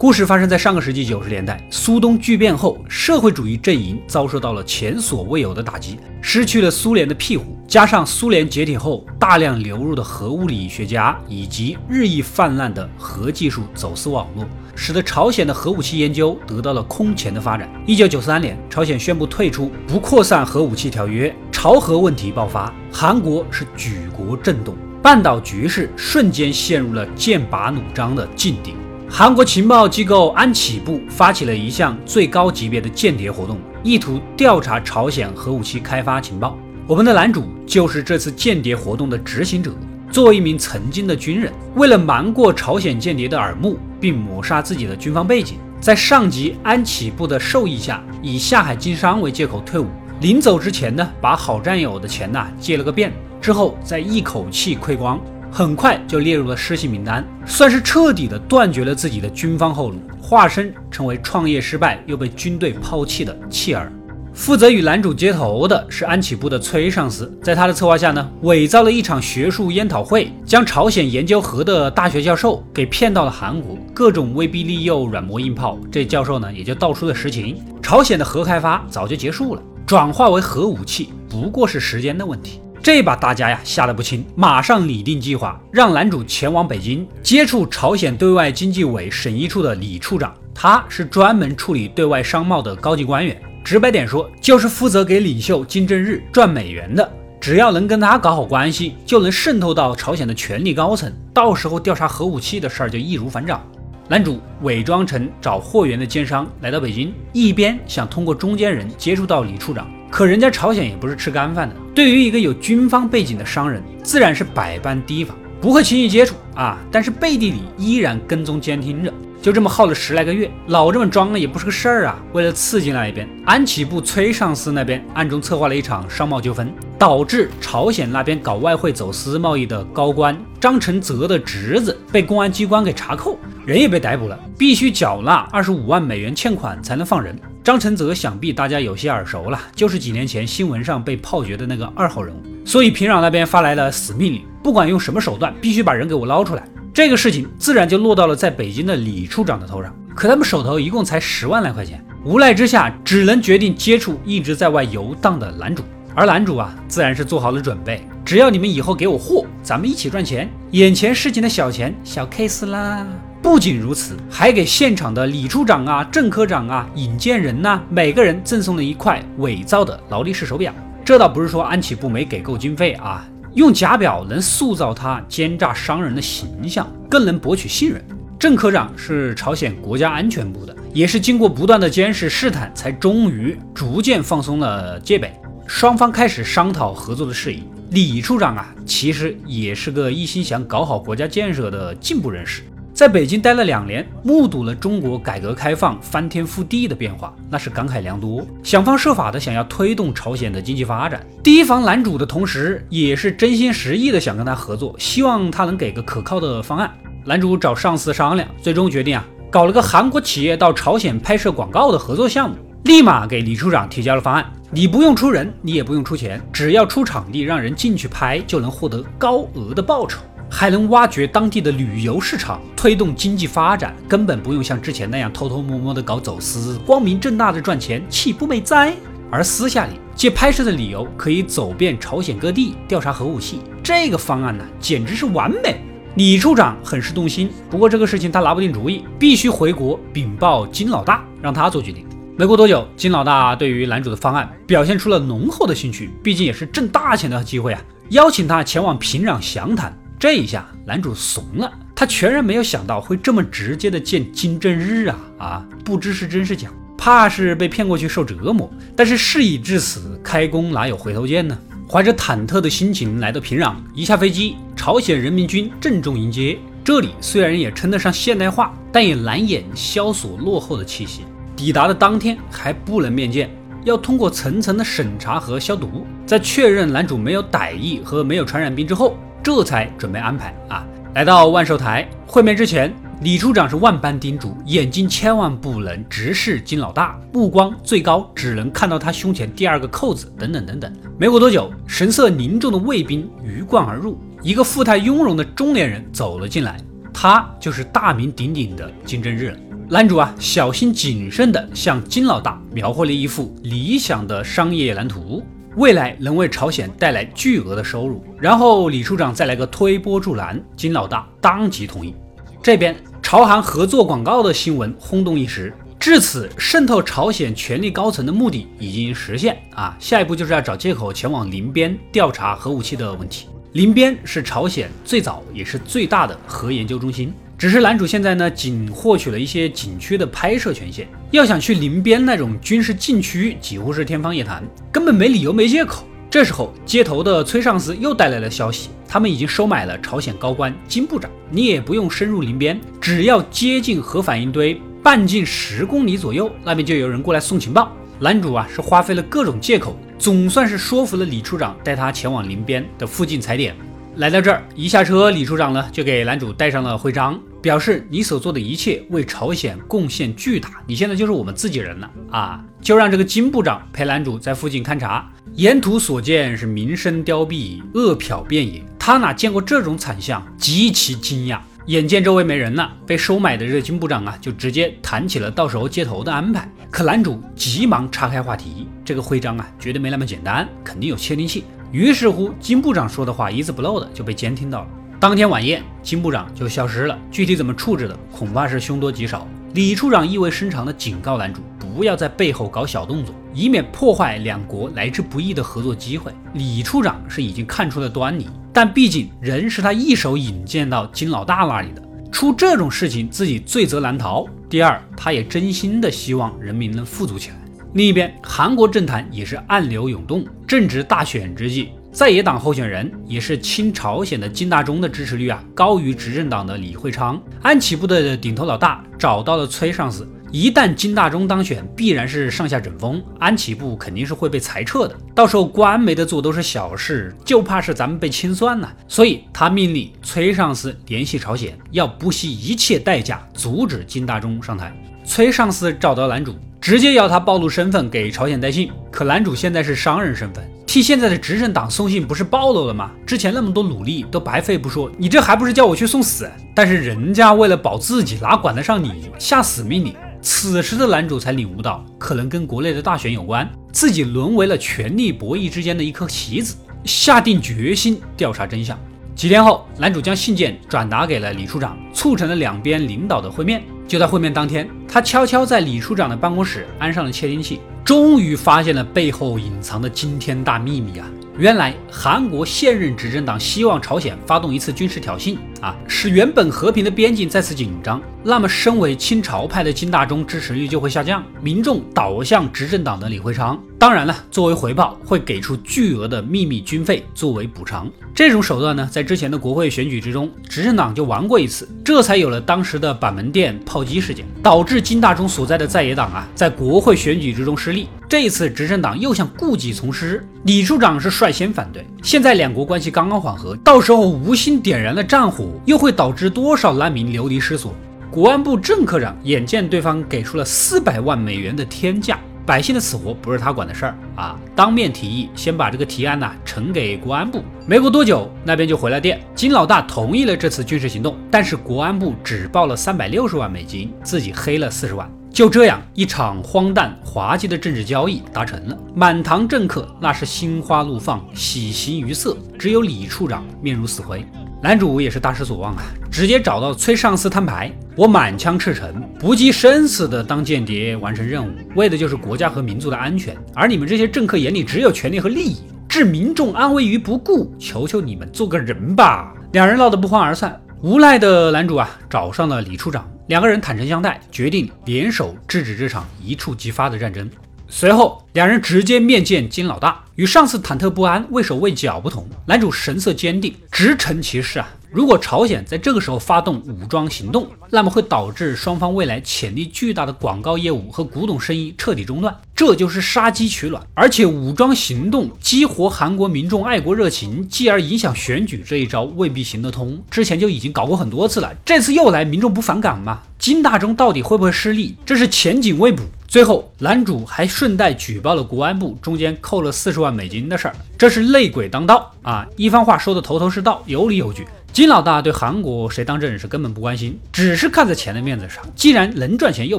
故事发生在上个世纪九十年代，苏东剧变后，社会主义阵营遭受到了前所未有的打击，失去了苏联的庇护，加上苏联解体后大量流入的核物理学家以及日益泛滥的核技术走私网络，使得朝鲜的核武器研究得到了空前的发展。一九九三年，朝鲜宣布退出不扩散核武器条约，朝核问题爆发，韩国是举国震动，半岛局势瞬间陷入了剑拔弩张的境地。韩国情报机构安企部发起了一项最高级别的间谍活动，意图调查朝鲜核武器开发情报。我们的男主就是这次间谍活动的执行者。作为一名曾经的军人，为了瞒过朝鲜间谍的耳目，并抹杀自己的军方背景，在上级安企部的授意下，以下海经商为借口退伍。临走之前呢，把好战友的钱呐借了个遍，之后再一口气亏光。很快就列入了失信名单，算是彻底的断绝了自己的军方后路，化身成为创业失败又被军队抛弃的弃儿。负责与男主接头的是安企部的崔上司，在他的策划下呢，伪造了一场学术研讨会，将朝鲜研究核的大学教授给骗到了韩国，各种威逼利诱、软磨硬泡，这教授呢也就道出了实情：朝鲜的核开发早就结束了，转化为核武器不过是时间的问题。这把大家呀吓得不轻，马上拟定计划，让男主前往北京接触朝鲜对外经济委审议处的李处长，他是专门处理对外商贸的高级官员，直白点说，就是负责给领袖金正日赚美元的。只要能跟他搞好关系，就能渗透到朝鲜的权力高层，到时候调查核武器的事儿就易如反掌。男主伪装成找货源的奸商来到北京，一边想通过中间人接触到李处长。可人家朝鲜也不是吃干饭的，对于一个有军方背景的商人，自然是百般提防，不会轻易接触啊。但是背地里依然跟踪监听着，就这么耗了十来个月，老这么装了也不是个事儿啊。为了刺激那一边，安企部崔上司那边暗中策划了一场商贸纠纷，导致朝鲜那边搞外汇走私贸易的高官张承泽的侄子被公安机关给查扣，人也被逮捕了，必须缴纳二十五万美元欠款才能放人。张承泽想必大家有些耳熟了，就是几年前新闻上被炮决的那个二号人物。所以平壤那边发来了死命令，不管用什么手段，必须把人给我捞出来。这个事情自然就落到了在北京的李处长的头上。可他们手头一共才十万来块钱，无奈之下只能决定接触一直在外游荡的男主。而男主啊，自然是做好了准备，只要你们以后给我货，咱们一起赚钱。眼前事情的小钱，小 case 啦。不仅如此，还给现场的李处长啊、郑科长啊、引荐人呐，每个人赠送了一块伪造的劳力士手表。这倒不是说安企部没给够经费啊，用假表能塑造他奸诈商人的形象，更能博取信任。郑科长是朝鲜国家安全部的，也是经过不断的监视试探，才终于逐渐放松了戒备。双方开始商讨合作的事宜。李处长啊，其实也是个一心想搞好国家建设的进步人士。在北京待了两年，目睹了中国改革开放翻天覆地的变化，那是感慨良多。想方设法的想要推动朝鲜的经济发展，提防男主的同时，也是真心实意的想跟他合作，希望他能给个可靠的方案。男主找上司商量，最终决定啊，搞了个韩国企业到朝鲜拍摄广告的合作项目，立马给李处长提交了方案。你不用出人，你也不用出钱，只要出场地让人进去拍，就能获得高额的报酬。还能挖掘当地的旅游市场，推动经济发展，根本不用像之前那样偷偷摸摸的搞走私，光明正大的赚钱，岂不美哉？而私下里借拍摄的理由，可以走遍朝鲜各地调查核武器，这个方案呢，简直是完美。李处长很是动心，不过这个事情他拿不定主意，必须回国禀报金老大，让他做决定。没过多久，金老大对于男主的方案表现出了浓厚的兴趣，毕竟也是挣大钱的机会啊，邀请他前往平壤详谈。这一下，男主怂了，他全然没有想到会这么直接的见金正日啊啊！不知是真是假，怕是被骗过去受折磨。但是事已至此，开弓哪有回头箭呢？怀着忐忑的心情来到平壤，一下飞机，朝鲜人民军郑重迎接。这里虽然也称得上现代化，但也难掩萧索落后的气息。抵达的当天还不能面见，要通过层层的审查和消毒，在确认男主没有歹意和没有传染病之后，这才准备安排啊。来到万寿台会面之前。李处长是万般叮嘱，眼睛千万不能直视金老大，目光最高只能看到他胸前第二个扣子，等等等等。没过多久，神色凝重的卫兵鱼贯而入，一个富态雍容的中年人走了进来，他就是大名鼎鼎的金正日。男主啊，小心谨慎地向金老大描绘了一幅理想的商业蓝图，未来能为朝鲜带来巨额的收入。然后李处长再来个推波助澜，金老大当即同意。这边。朝韩合作广告的新闻轰动一时，至此渗透朝鲜权力高层的目的已经实现啊！下一步就是要找借口前往临边调查核武器的问题。临边是朝鲜最早也是最大的核研究中心，只是男主现在呢仅获取了一些景区的拍摄权限，要想去林边那种军事禁区，几乎是天方夜谭，根本没理由没借口。这时候，接头的崔上司又带来了消息，他们已经收买了朝鲜高官金部长。你也不用深入林边，只要接近核反应堆半径十公里左右，那边就有人过来送情报。男主啊，是花费了各种借口，总算是说服了李处长带他前往林边的附近踩点。来到这儿，一下车，李处长呢就给男主戴上了徽章。表示你所做的一切为朝鲜贡献巨大，你现在就是我们自己人了啊！就让这个金部长陪男主在附近勘察，沿途所见是民生凋敝，饿殍遍野。他哪见过这种惨象，极其惊讶。眼见周围没人了，被收买的这金部长啊，就直接谈起了到时候接头的安排。可男主急忙岔开话题，这个徽章啊，绝对没那么简单，肯定有窃听器。于是乎，金部长说的话一字不漏的就被监听到了。当天晚宴，金部长就消失了。具体怎么处置的，恐怕是凶多吉少。李处长意味深长的警告男主，不要在背后搞小动作，以免破坏两国来之不易的合作机会。李处长是已经看出了端倪，但毕竟人是他一手引荐到金老大那里的，出这种事情自己罪责难逃。第二，他也真心的希望人民能富足起来。另一边，韩国政坛也是暗流涌动，正值大选之际。在野党候选人也是亲朝鲜的金大中的支持率啊高于执政党的李会昌，安启部的顶头老大找到了崔上司，一旦金大中当选，必然是上下整风，安启部肯定是会被裁撤的，到时候官没得做都是小事，就怕是咱们被清算了。所以他命令崔上司联系朝鲜，要不惜一切代价阻止金大中上台。崔上司找到男主，直接要他暴露身份给朝鲜带信，可男主现在是商人身份。替现在的执政党送信不是暴露了吗？之前那么多努力都白费不说，你这还不是叫我去送死？但是人家为了保自己，哪管得上你下死命令？此时的男主才领悟到，可能跟国内的大选有关，自己沦为了权力博弈之间的一颗棋子，下定决心调查真相。几天后，男主将信件转达给了李处长，促成了两边领导的会面。就在会面当天，他悄悄在李处长的办公室安上了窃听器。终于发现了背后隐藏的惊天大秘密啊！原来韩国现任执政党希望朝鲜发动一次军事挑衅啊，使原本和平的边境再次紧张。那么，身为清朝派的金大中支持率就会下降，民众倒向执政党的李会昌。当然了，作为回报，会给出巨额的秘密军费作为补偿。这种手段呢，在之前的国会选举之中，执政党就玩过一次，这才有了当时的板门店炮击事件，导致金大中所在的在野党啊，在国会选举之中失利。这一次，执政党又想故技重施，李处长是率先反对。现在两国关系刚刚缓和，到时候无心点燃了战火，又会导致多少难民流离失所？国安部郑科长眼见对方给出了四百万美元的天价，百姓的死活不是他管的事儿啊，当面提议先把这个提案呢呈给国安部。没过多久，那边就回来电，金老大同意了这次军事行动，但是国安部只报了三百六十万美金，自己黑了四十万。就这样，一场荒诞滑稽的政治交易达成了。满堂政客那是心花怒放，喜形于色，只有李处长面如死灰。男主也是大失所望啊，直接找到崔上司摊牌：我满腔赤诚，不计生死的当间谍完成任务，为的就是国家和民族的安全。而你们这些政客眼里只有权力和利益，置民众安危于不顾。求求你们做个人吧！两人闹得不欢而散。无奈的男主啊，找上了李处长。两个人坦诚相待，决定联手制止这场一触即发的战争。随后，两人直接面见金老大。与上次忐忑不安、畏手畏脚不同，男主神色坚定，直陈其事啊。如果朝鲜在这个时候发动武装行动，那么会导致双方未来潜力巨大的广告业务和古董生意彻底中断，这就是杀鸡取卵。而且武装行动激活韩国民众爱国热情，继而影响选举这一招未必行得通。之前就已经搞过很多次了，这次又来，民众不反感吗？金大中到底会不会失利？这是前景未卜。最后，男主还顺带举报了国安部中间扣了四十万美金的事儿，这是内鬼当道啊！一番话说的头头是道，有理有据。金老大对韩国谁当政是根本不关心，只是看在钱的面子上，既然能赚钱又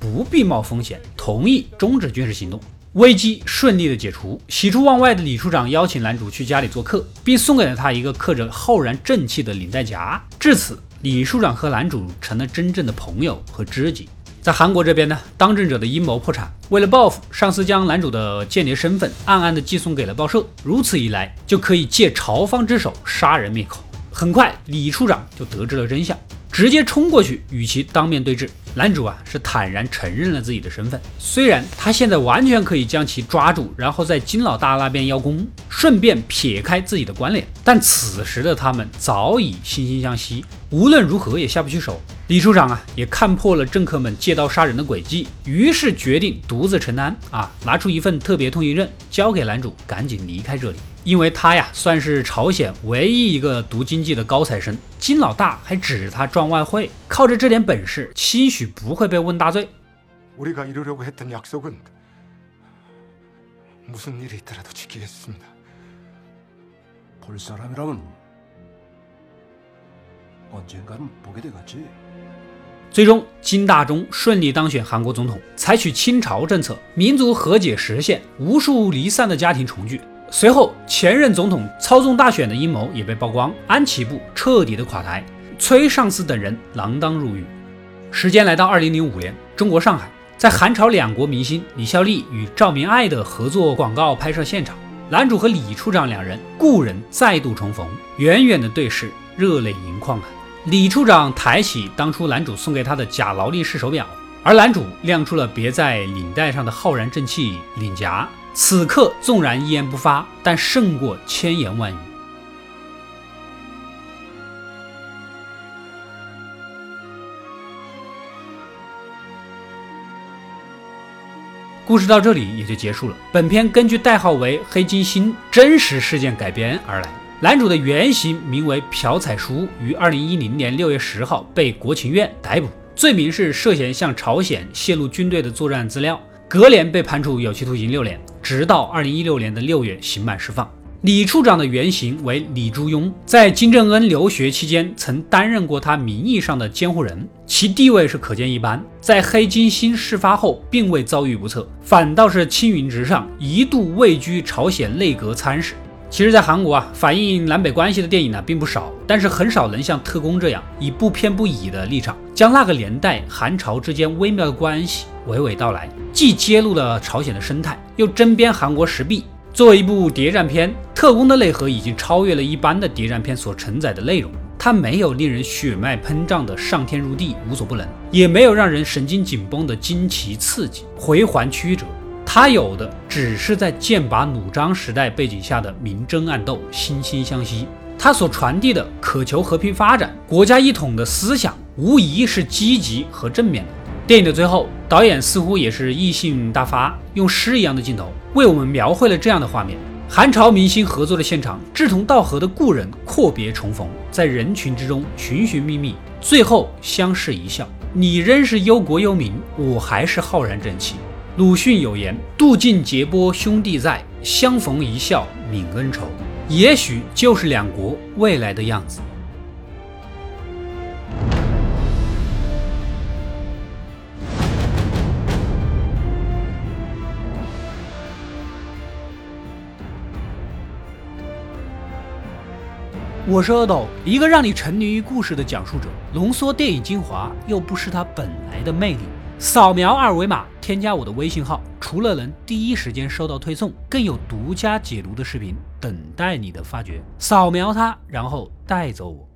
不必冒风险，同意终止军事行动，危机顺利的解除。喜出望外的李处长邀请男主去家里做客，并送给了他一个刻着浩然正气的领带夹。至此，李处长和男主成了真正的朋友和知己。在韩国这边呢，当政者的阴谋破产，为了报复，上司将男主的间谍身份暗暗的寄送给了报社，如此一来，就可以借朝方之手杀人灭口。很快，李处长就得知了真相，直接冲过去与其当面对质。男主啊是坦然承认了自己的身份，虽然他现在完全可以将其抓住，然后在金老大那边邀功，顺便撇开自己的关联，但此时的他们早已惺惺相惜，无论如何也下不去手。李处长啊也看破了政客们借刀杀人的诡计，于是决定独自承担啊，拿出一份特别通行证交给男主，赶紧离开这里。因为他呀，算是朝鲜唯一一个读经济的高材生，金老大还指着他赚外汇，靠着这点本事，兴许不会被问大罪。最终，金大中顺利当选韩国总统，采取亲朝政策，民族和解实现，无数离散的家庭重聚。随后，前任总统操纵大选的阴谋也被曝光，安启部彻底的垮台，崔尚思等人锒铛入狱。时间来到二零零五年，中国上海，在韩朝两国明星李孝利与赵明爱的合作广告拍摄现场，男主和李处长两人故人再度重逢，远远的对视，热泪盈眶啊！李处长抬起当初男主送给他的假劳力士手表，而男主亮出了别在领带上的浩然正气领夹。此刻纵然一言不发，但胜过千言万语。故事到这里也就结束了。本片根据代号为“黑金星”真实事件改编而来。男主的原型名为朴彩书，于二零一零年六月十号被国情院逮捕，罪名是涉嫌向朝鲜泄露军队的作战资料。隔年被判处有期徒刑六年，直到二零一六年的六月刑满释放。李处长的原型为李柱庸，在金正恩留学期间曾担任过他名义上的监护人，其地位是可见一斑。在黑金星事发后，并未遭遇不测，反倒是青云直上，一度位居朝鲜内阁参事。其实，在韩国啊，反映南北关系的电影呢并不少，但是很少能像特工这样，以不偏不倚的立场，将那个年代韩朝之间微妙的关系娓娓道来，既揭露了朝鲜的生态，又针砭韩国实弊。作为一部谍战片，《特工的内核》已经超越了一般的谍战片所承载的内容。它没有令人血脉喷张的上天入地、无所不能，也没有让人神经紧绷的惊奇刺激、回环曲折。他有的只是在剑拔弩张时代背景下的明争暗斗、惺惺相惜。他所传递的渴求和平发展、国家一统的思想，无疑是积极和正面的。电影的最后，导演似乎也是意兴大发，用诗一样的镜头为我们描绘了这样的画面：韩朝明星合作的现场，志同道合的故人阔别重逢，在人群之中寻寻觅觅，最后相视一笑。你仍是忧国忧民，我还是浩然正气。鲁迅有言：“渡尽劫波兄弟在，相逢一笑泯恩仇。”也许就是两国未来的样子。我是阿斗，一个让你沉迷于故事的讲述者，浓缩电影精华，又不失它本来的魅力。扫描二维码，添加我的微信号，除了能第一时间收到推送，更有独家解读的视频等待你的发掘。扫描它，然后带走我。